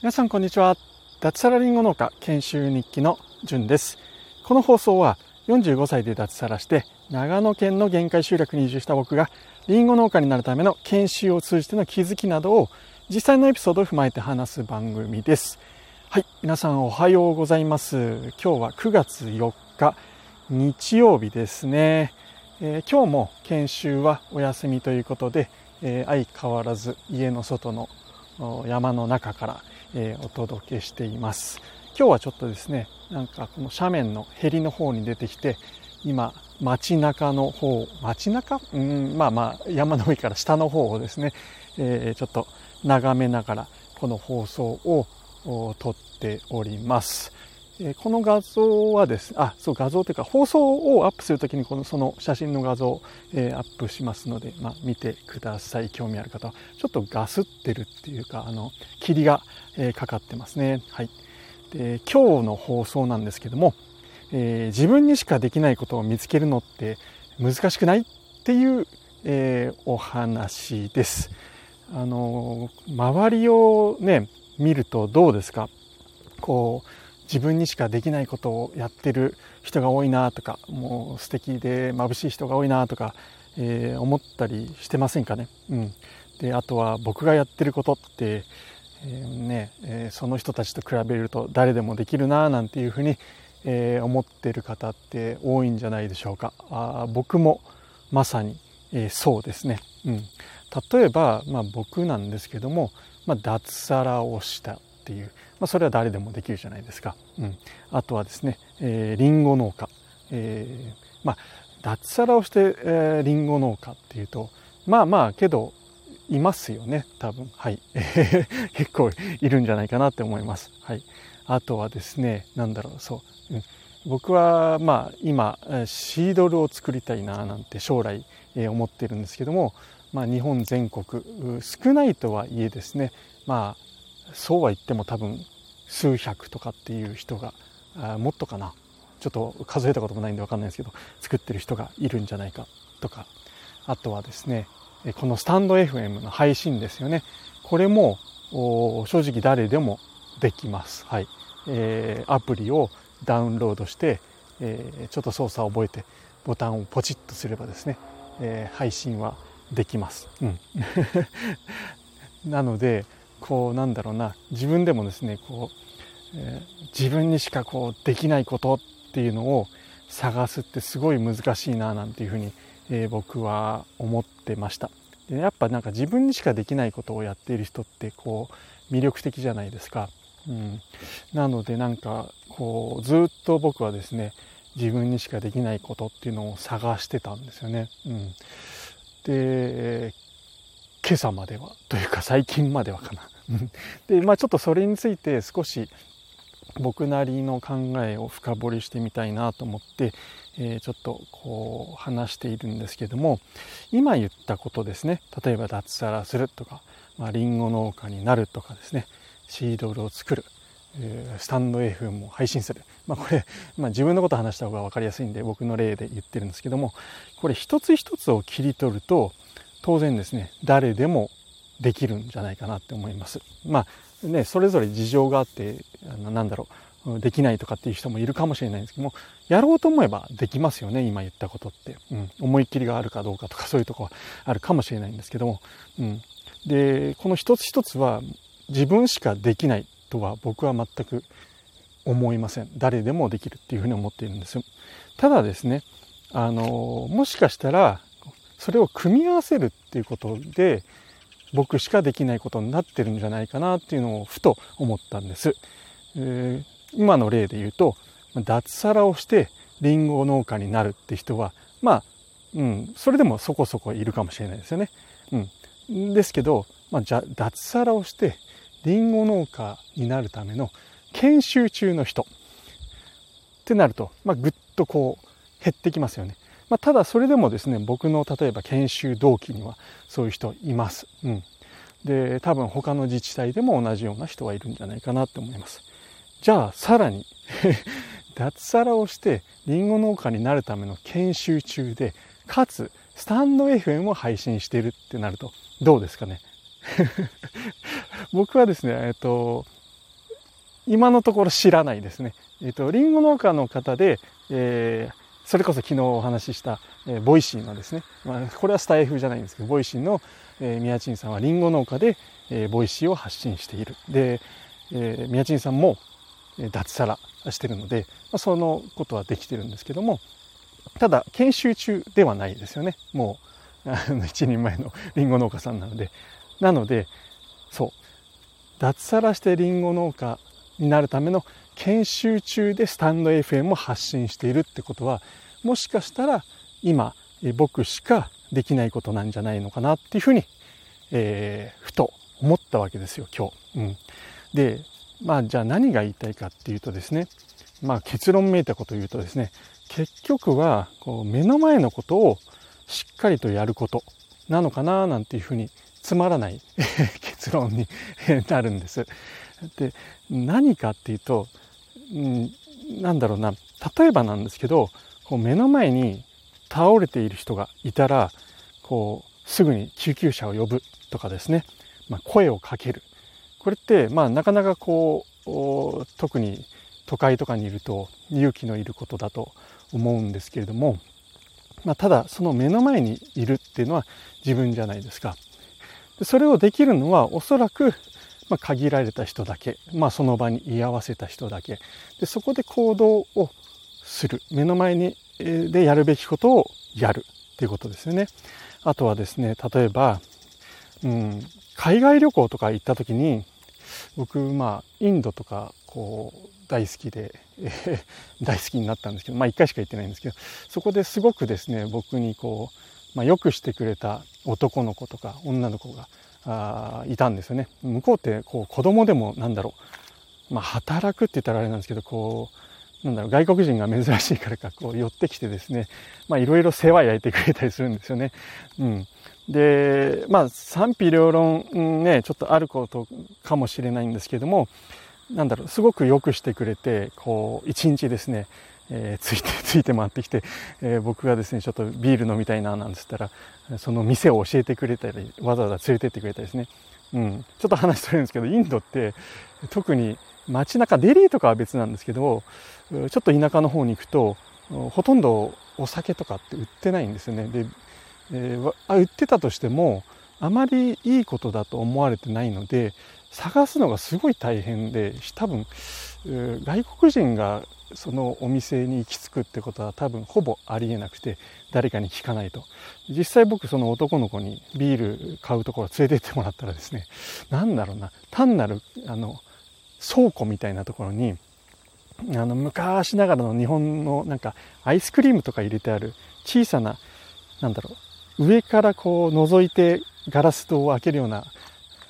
皆さんこんにちは。脱サラリンゴ農家研修日記のじゅんです。この放送は45歳で脱サラして長野県の限界集落に移住した僕がリンゴ農家になるための研修を通じての気づきなどを実際のエピソードを踏まえて話す番組です。はい皆さんおはようございます。今日は9月4日日曜日ですね、えー、今日も研修はお休みということで、えー、相変わらず家の外の山の中から、えー、お届けしています。今日はちょっとですねなんかこの斜面のへりの方に出てきて今街中の方街中？うんまあまあ山の上から下の方をですね、えー、ちょっと眺めながらこの放送を撮っております。えこの画像はです、あ、そう、画像というか、放送をアップするときに、この、その写真の画像を、え、アップしますので、まあ、見てください。興味ある方は。ちょっとガスってるっていうか、あの、霧が、え、かかってますね。はい。で、今日の放送なんですけども、えー、自分にしかできないことを見つけるのって難しくないっていう、えお話です。あの、周りをね、見るとどうですか？こう、自分にしかできないことをやってる人が多いなとかもう素敵で眩しい人が多いなとか、えー、思ったりしてませんかね？うん、であとは僕がやってることって、えー、ねえー、その人たちと比べると誰でもできるななんていうふうに、え思ってる方って多いんじゃないでしょうか。あ僕もまさに、えそうですね。うん、例えば、まあ、僕なんですけども、まあ、脱サラをしたっていう、まあ、それは誰でもできるじゃないですか。うん、あとはですね、えー、リンゴ農家。えー、まあ、脱サラをして、えー、リンゴ農家っていうと、まあまあ、けど、いますよね、多分。はい。結構いるんじゃないかなって思います。はい。あとはですね、なんだろう、そう。うん、僕は、まあ、今、シードルを作りたいな、なんて将来、え、思ってるんですけども、まあ、日本全国、少ないとはいえですね、まあ、そうは言っても多分数百とかっていう人がもっとかなちょっと数えたこともないんで分かんないですけど作ってる人がいるんじゃないかとかあとはですねこのスタンド FM の配信ですよね。これも正直誰でもできます、はい。えー、アプリをダウンロードして、えー、ちょっと操作を覚えてボタンをポチッとすればですね、えー、配信はできます、うん、なのでこうなんだろうな。自分でもですねこう、えー、自分にしかこうできないことっていうのを探すってすごい難しいななんていうふうに、えー、僕は思ってました。でやっぱなんか自分にしかできないことをやっている人ってこう魅力的じゃないですか、うん、なのでなんかこうずっと僕はですね自分にしかできないことっていうのを探してたんですよね、うん、で今朝まではというか最近まではかな。でまあちょっとそれについて少し僕なりの考えを深掘りしてみたいなと思って、えー、ちょっとこう話しているんですけども今言ったことですね。例えば脱サラするとか、まあ、リンゴ農家になるとかですね。シードルを作る。スタンド FM を配信する、まあ、これ、まあ、自分のこと話した方が分かりやすいんで僕の例で言ってるんですけどもこれ一つ一つを切り取ると当然ですね誰でもできるんじゃないかなって思います。まあねそれぞれ事情があってあのなんだろうできないとかっていう人もいるかもしれないんですけどもやろうと思えばできますよね今言ったことって、うん、思いっきりがあるかどうかとか そういうとこはあるかもしれないんですけども、うん、でこの一つ一つは自分しかできないとは僕は全く思いません。誰でもできるっていうふうに思っているんですよ。ただですねあのもしかしたらそれを組み合わせるっていうことで僕しかできないことになってるんじゃないかなっていうのをふと思ったんです。えー、今の例で言うと脱サラをしてリンゴ農家になるって人はまあ、うん、それでもそこそこいるかもしれないですよね。うん、ですけど、まあ、じゃ脱サラをしてリンゴ農家になるための研修中の人ってなると、まあ、ぐっとこう減ってきますよね。まあ、ただそれでもですね僕の例えば研修同期にはそういう人います。うん、で多分他の自治体でも同じような人はいるんじゃないかなって思います。じゃあさらに 脱サラをしてりんご農家になるための研修中でかつスタンド FM を配信してるってなるとどうですかね？僕はですね、えっと、今のところ知らないですね。えっ、と、リンゴ農家の方で、えーそれこそ昨日お話しした、えー、ボイシーのですね、まあ、これはスタイフじゃないんですけど、ボイシーの、えー、宮鎮さんはリンゴ農家で、えー、ボイシーを発信している。で、えー、宮鎮さんも、え、脱サラしてるので、まあ、そのことはできてるんですけども、ただ、研修中ではないですよね。もうあの、一人前のリンゴ農家さんなので。なので、そう、脱サラしてリンゴ農家になるための研修中でスタンド FM を発信しているってことはもしかしたら今僕しかできないことなんじゃないのかなっていうふうに、えー、ふと思ったわけですよ今日。うん、でまあじゃあ何が言いたいかっていうとですねまあ結論めいたこと言うとですね結局はこう目の前のことをしっかりとやることなのかななんていうふうにつまらない 結論になるんです。で何かっていうとうん、なんだろうな。例えばなんですけどこう目の前に倒れている人がいたらこうすぐに救急車を呼ぶとかですね、まあ、声をかける。これってまあなかなかこう特に都会とかにいると勇気のいることだと思うんですけれども、まあ、ただその目の前にいるっていうのは自分じゃないですか。それをできるのはおそらくまあ、限られた人だけ、まあ、その場に居合わせた人だけ。でそこで行動をする。目の前にでやるべきことをやる。っていうことですよね。あとはですね例えば、うん、海外旅行とか行った時に僕まあインドとかこう大好きで、えー、大好きになったんですけどまあ1回しか行ってないんですけどそこですごくですね僕にこう、まあ、よくしてくれた男の子とか女の子があいたんですよね。向こうってこう子供でもなんだろう、まあ、働くって言ったらあれなんですけどこうなんだろう外国人が珍しいからかこう寄ってきてですねいろいろ世話焼いてくれたりするんですよね。うん、でまあ賛否両論、ねちょっとあることかもしれないんですけどもなんだろうすごくよくしてくれてこう一日ですねえー、ついて ついて回ってきて、えー、僕がですねちょっとビール飲みたいななんつったらその店を教えてくれたりわざわざ連れてってくれたりですね、うん、ちょっと話それるんですけどインドって特に街中デリーとかは別なんですけどちょっと田舎の方に行くとほとんどお酒とかって売ってないんですよね。で、えー、あ売ってたとしてもあまりいいことだと思われてないので探すのがすごい大変で多分外国人がそのお店に行き着くってことは多分ほぼありえなくて誰かに聞かないと。実際僕その男の子にビール買うところ連れてってもらったらですね何だろうな単なるあの倉庫みたいなところにあの昔ながらの日本のなんかアイスクリームとか入れてある小さななんだろう上からこう覗いてガラス戸を開けるような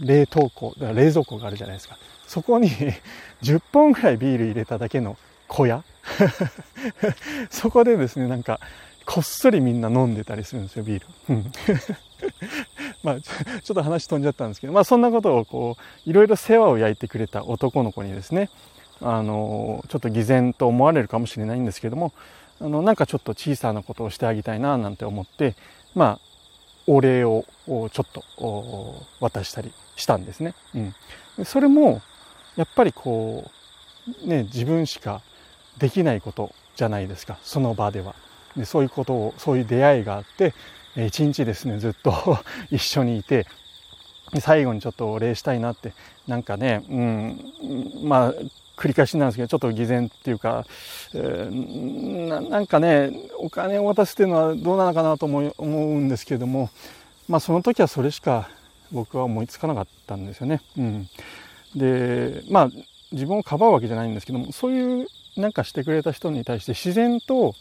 冷凍庫冷蔵庫があるじゃないですか。そこに 10本ぐらいビール入れただけの小屋 そこでですね、なんか、こっそりみんな飲んでたりするんですよ、ビール。うん まあ、ちょっと話飛んじゃったんですけど、まあそんなことをこう、いろいろ世話を焼いてくれた男の子にですね、あの、ちょっと偽善と思われるかもしれないんですけども、あの、なんかちょっと小さなことをしてあげたいな、なんて思って、まあ、お礼をちょっと渡したりしたんですね。うん。それも、やっぱりこう、ね、自分しかできないことじゃないですか。その場では。でそういうことをそういう出会いがあって一日ですねずっと 一緒にいて最後にちょっとお礼したいなってなんかね、うん、まあ繰り返しなんですけどちょっと偽善っていうか、えー、なんかねお金を渡すっていうのはどうなのかなと思うんですけどもまあその時はそれしか僕は思いつかなかったんですよね。うん、でまあ自分をかばうわけじゃないんですけどもそういうなんかしてくれた人に対して自然と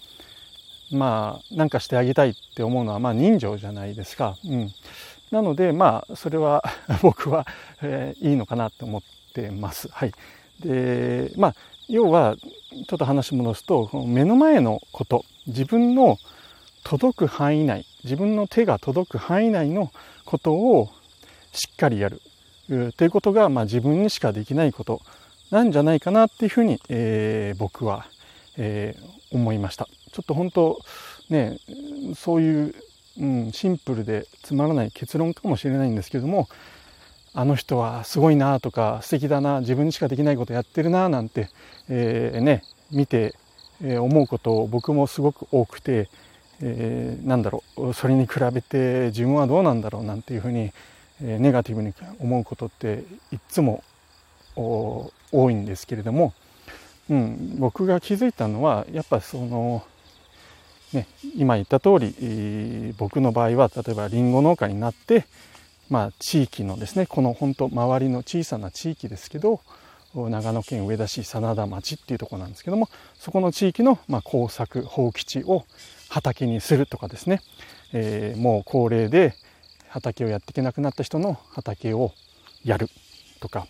まあなんかしてあげたいって思うのはまあ人情じゃないですか。うん、なのでまあそれは 僕は、えー、いいのかなと思ってます。はい、でまあ要はちょっと話戻すと目の前のこと自分の届く範囲内自分の手が届く範囲内のことをしっかりやるということが、まあ、自分にしかできないことなんじゃないかなっていうふうに、えー、僕は、えー、思いました。ちょっと本当ねそういう、うん、シンプルでつまらない結論かもしれないんですけどもあの人はすごいなとか素敵だな自分にしかできないことやってるななんて、えー、ね見て、え思うことを僕もすごく多くて、えー、なんだろうそれに比べて自分はどうなんだろうなんていうふうに、ネガティブに思うことっていっつも多いんですけれども、うん、僕が気づいたのはやっぱその、ね、今言った通り僕の場合は例えばりんご農家になってまあ、地域のですねこの本当周りの小さな地域ですけど長野県上田市真田町っていうとこなんですけどもそこの地域の、まあ、工作放棄地を畑にするとかですね、えー、もう高齢で畑をやっていけなくなった人の畑をやるとか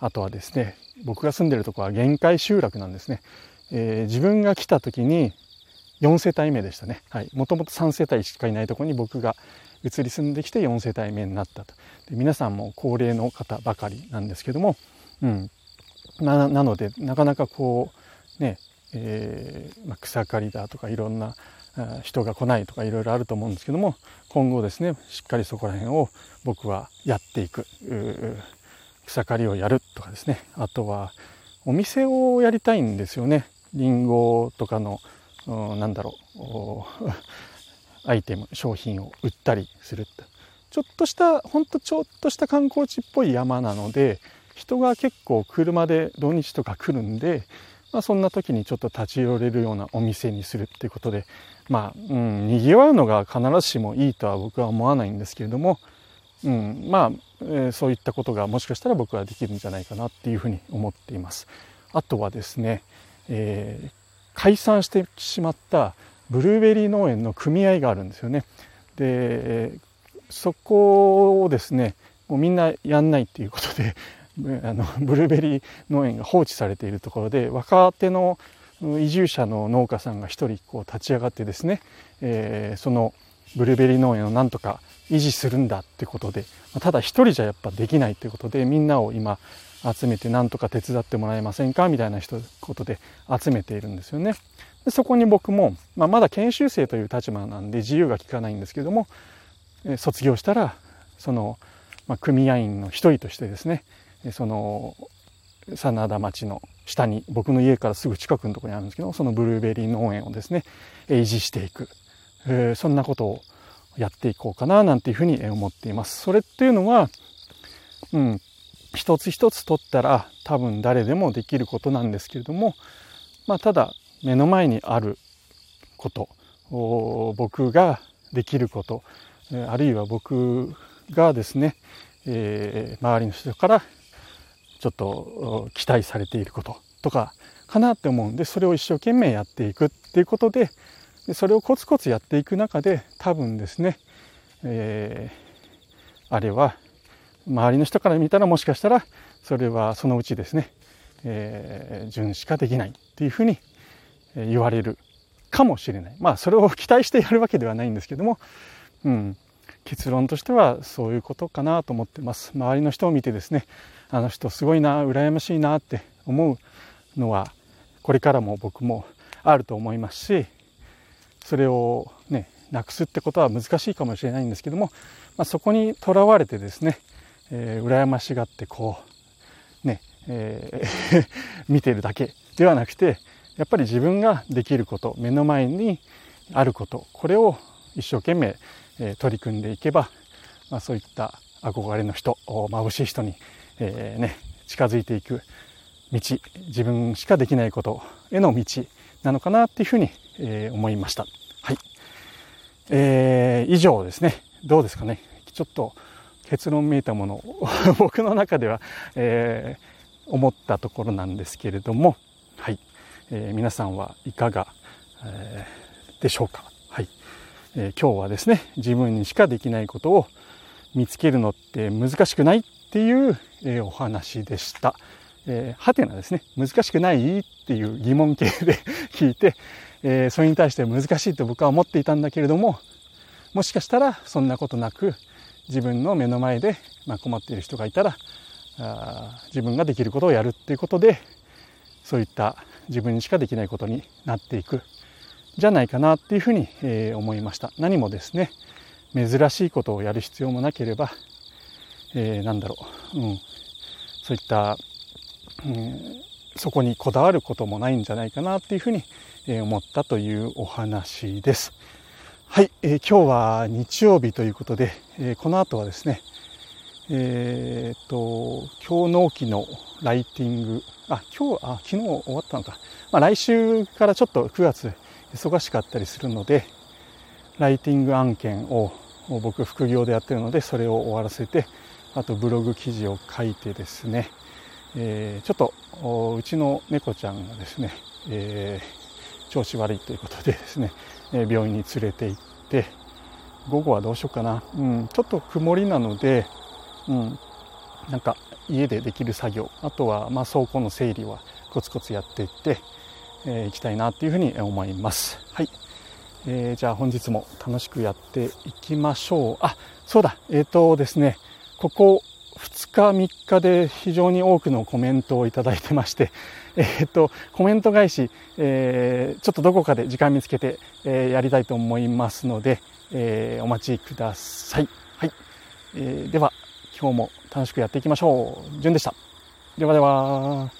あとはですね僕が住んでるとこは限界集落なんですね、えー、自分が来た時に4世帯目でしたね。もともと3世帯しかいないとこに僕が移り住んできて4世帯目になったと。で皆さんも高齢の方ばかりなんですけども、うん、ななのでなかなかこうね、えー、まあ、草刈りだとかいろんな人が来ないとかいろいろあると思うんですけども今後ですねしっかりそこら辺を僕はやっていく草刈りをやるとかですね。あとはお店をやりたいんですよね。りんごとかのなんだろうアイテム商品を売ったりする。ちょっとしたほんとちょっとした観光地っぽい山なので人が結構車で土日とか来るんで、まあ、そんな時にちょっと立ち寄れるようなお店にするっていうことでまあ、うん、賑わうのが必ずしもいいとは僕は思わないんですけれども、うん、まあ、えー、そういったことがもしかしたら僕はできるんじゃないかなっていうふうに思っています。あとはですね、えー、解散してしまったブルーベリー農園の組合があるんですよね。でそこをですねもうみんなやんないっていうことであの ブルーベリー農園が放置されているところで若手の移住者の農家さんが一人こう立ち上がってですね、えー、そのブルーベリー農園をなんとか維持するんだってことでただ一人じゃやっぱできないってことでみんなを今集めてなんとか手伝ってもらえませんかみたいな人ことで集めているんですよね。でそこに僕も、まあ、まだ研修生という立場なんで自由が利かないんですけども、え卒業したらその、まあ、組合員の一人としてですねその真田町の下に僕の家からすぐ近くのところにあるんですけどそのブルーベリー農園をですね維持していく、えー、そんなことをやっていこうかななんていうふうに思っています。それっていうのは、うん、一つ一つ取ったら多分誰でもできることなんですけれども、まあ、ただ目の前にあること僕ができることあるいは僕がですね、えー、周りの人からちょっと期待されていることとかかなって思うんでそれを一生懸命やっていくっていうことでそれをコツコツやっていく中で多分ですね、え、あれは周りの人から見たらもしかしたらそれはそのうちですね、えー、順しかできないっていうふうに言われるかもしれない。まあそれを期待してやるわけではないんですけども、うん、結論としてはそういうことかなと思ってます。周りの人を見てですねあの人すごいな羨ましいなって思うのはこれからも僕もあると思いますしそれをねなくすってことは難しいかもしれないんですけども、まあ、そこにとらわれてですね、えー、羨ましがってこうね、えー 見てるだけではなくてやっぱり自分ができること目の前にあることこれを一生懸命、え取り組んでいけば、まあ、そういった憧れの人眩しい人に、えー、ね、近づいていく道自分しかできないことへの道なのかなっていうふうに、えー、思いました。はい、えー、以上ですね。どうですかね。ちょっと結論めいたものを 僕の中では、えー、思ったところなんですけれどもはい。えー、皆さんはいかが、えー、でしょうか、えー、今日はですね自分にしかできないことを見つけるのって難しくないっていう、えお話でした。えー、はてなですね難しくないっていう疑問形で 聞いて、えー、それに対して難しいと僕は思っていたんだけれどももしかしたらそんなことなく自分の目の前で、まあ、困っている人がいたらあ自分ができることをやるっていうことでそういった自分にしかできないことになっていくじゃないかなっていうふうに、え思いました何もですね珍しいことをやる必要もなければえー、なんだろう、うん、そういった、うん、そこにこだわることもないんじゃないかなっていうふうに思ったというお話です。はい、えー、今日は日曜日ということで、えー、この後はですね、えー、っと、今日納期のライティング、あ、今日、あ、昨日終わったのか。まあ来週からちょっと9月忙しかったりするので、ライティング案件を僕副業でやってるので、それを終わらせて、あとブログ記事を書いてですね、えー、ちょっとうちの猫ちゃんがですね、えー、調子悪いということでですね、病院に連れて行って午後はどうしようかな、うん、ちょっと曇りなので、うん、なんか家でできる作業あとはま倉庫の整理はコツコツやっていって、えー、いきたいなというふうに思います。はい、えー、じゃあ本日も楽しくやっていきましょう。あ、そうだ、えっ、ー、とですね、ここ2日3日で非常に多くのコメントをいただいてまして、えー、っと、コメント返し、えー、ちょっとどこかで時間見つけて、えー、やりたいと思いますので、えー、お待ちください。はい。えー、では、今日も楽しくやっていきましょう。じゅんでした。ではでは。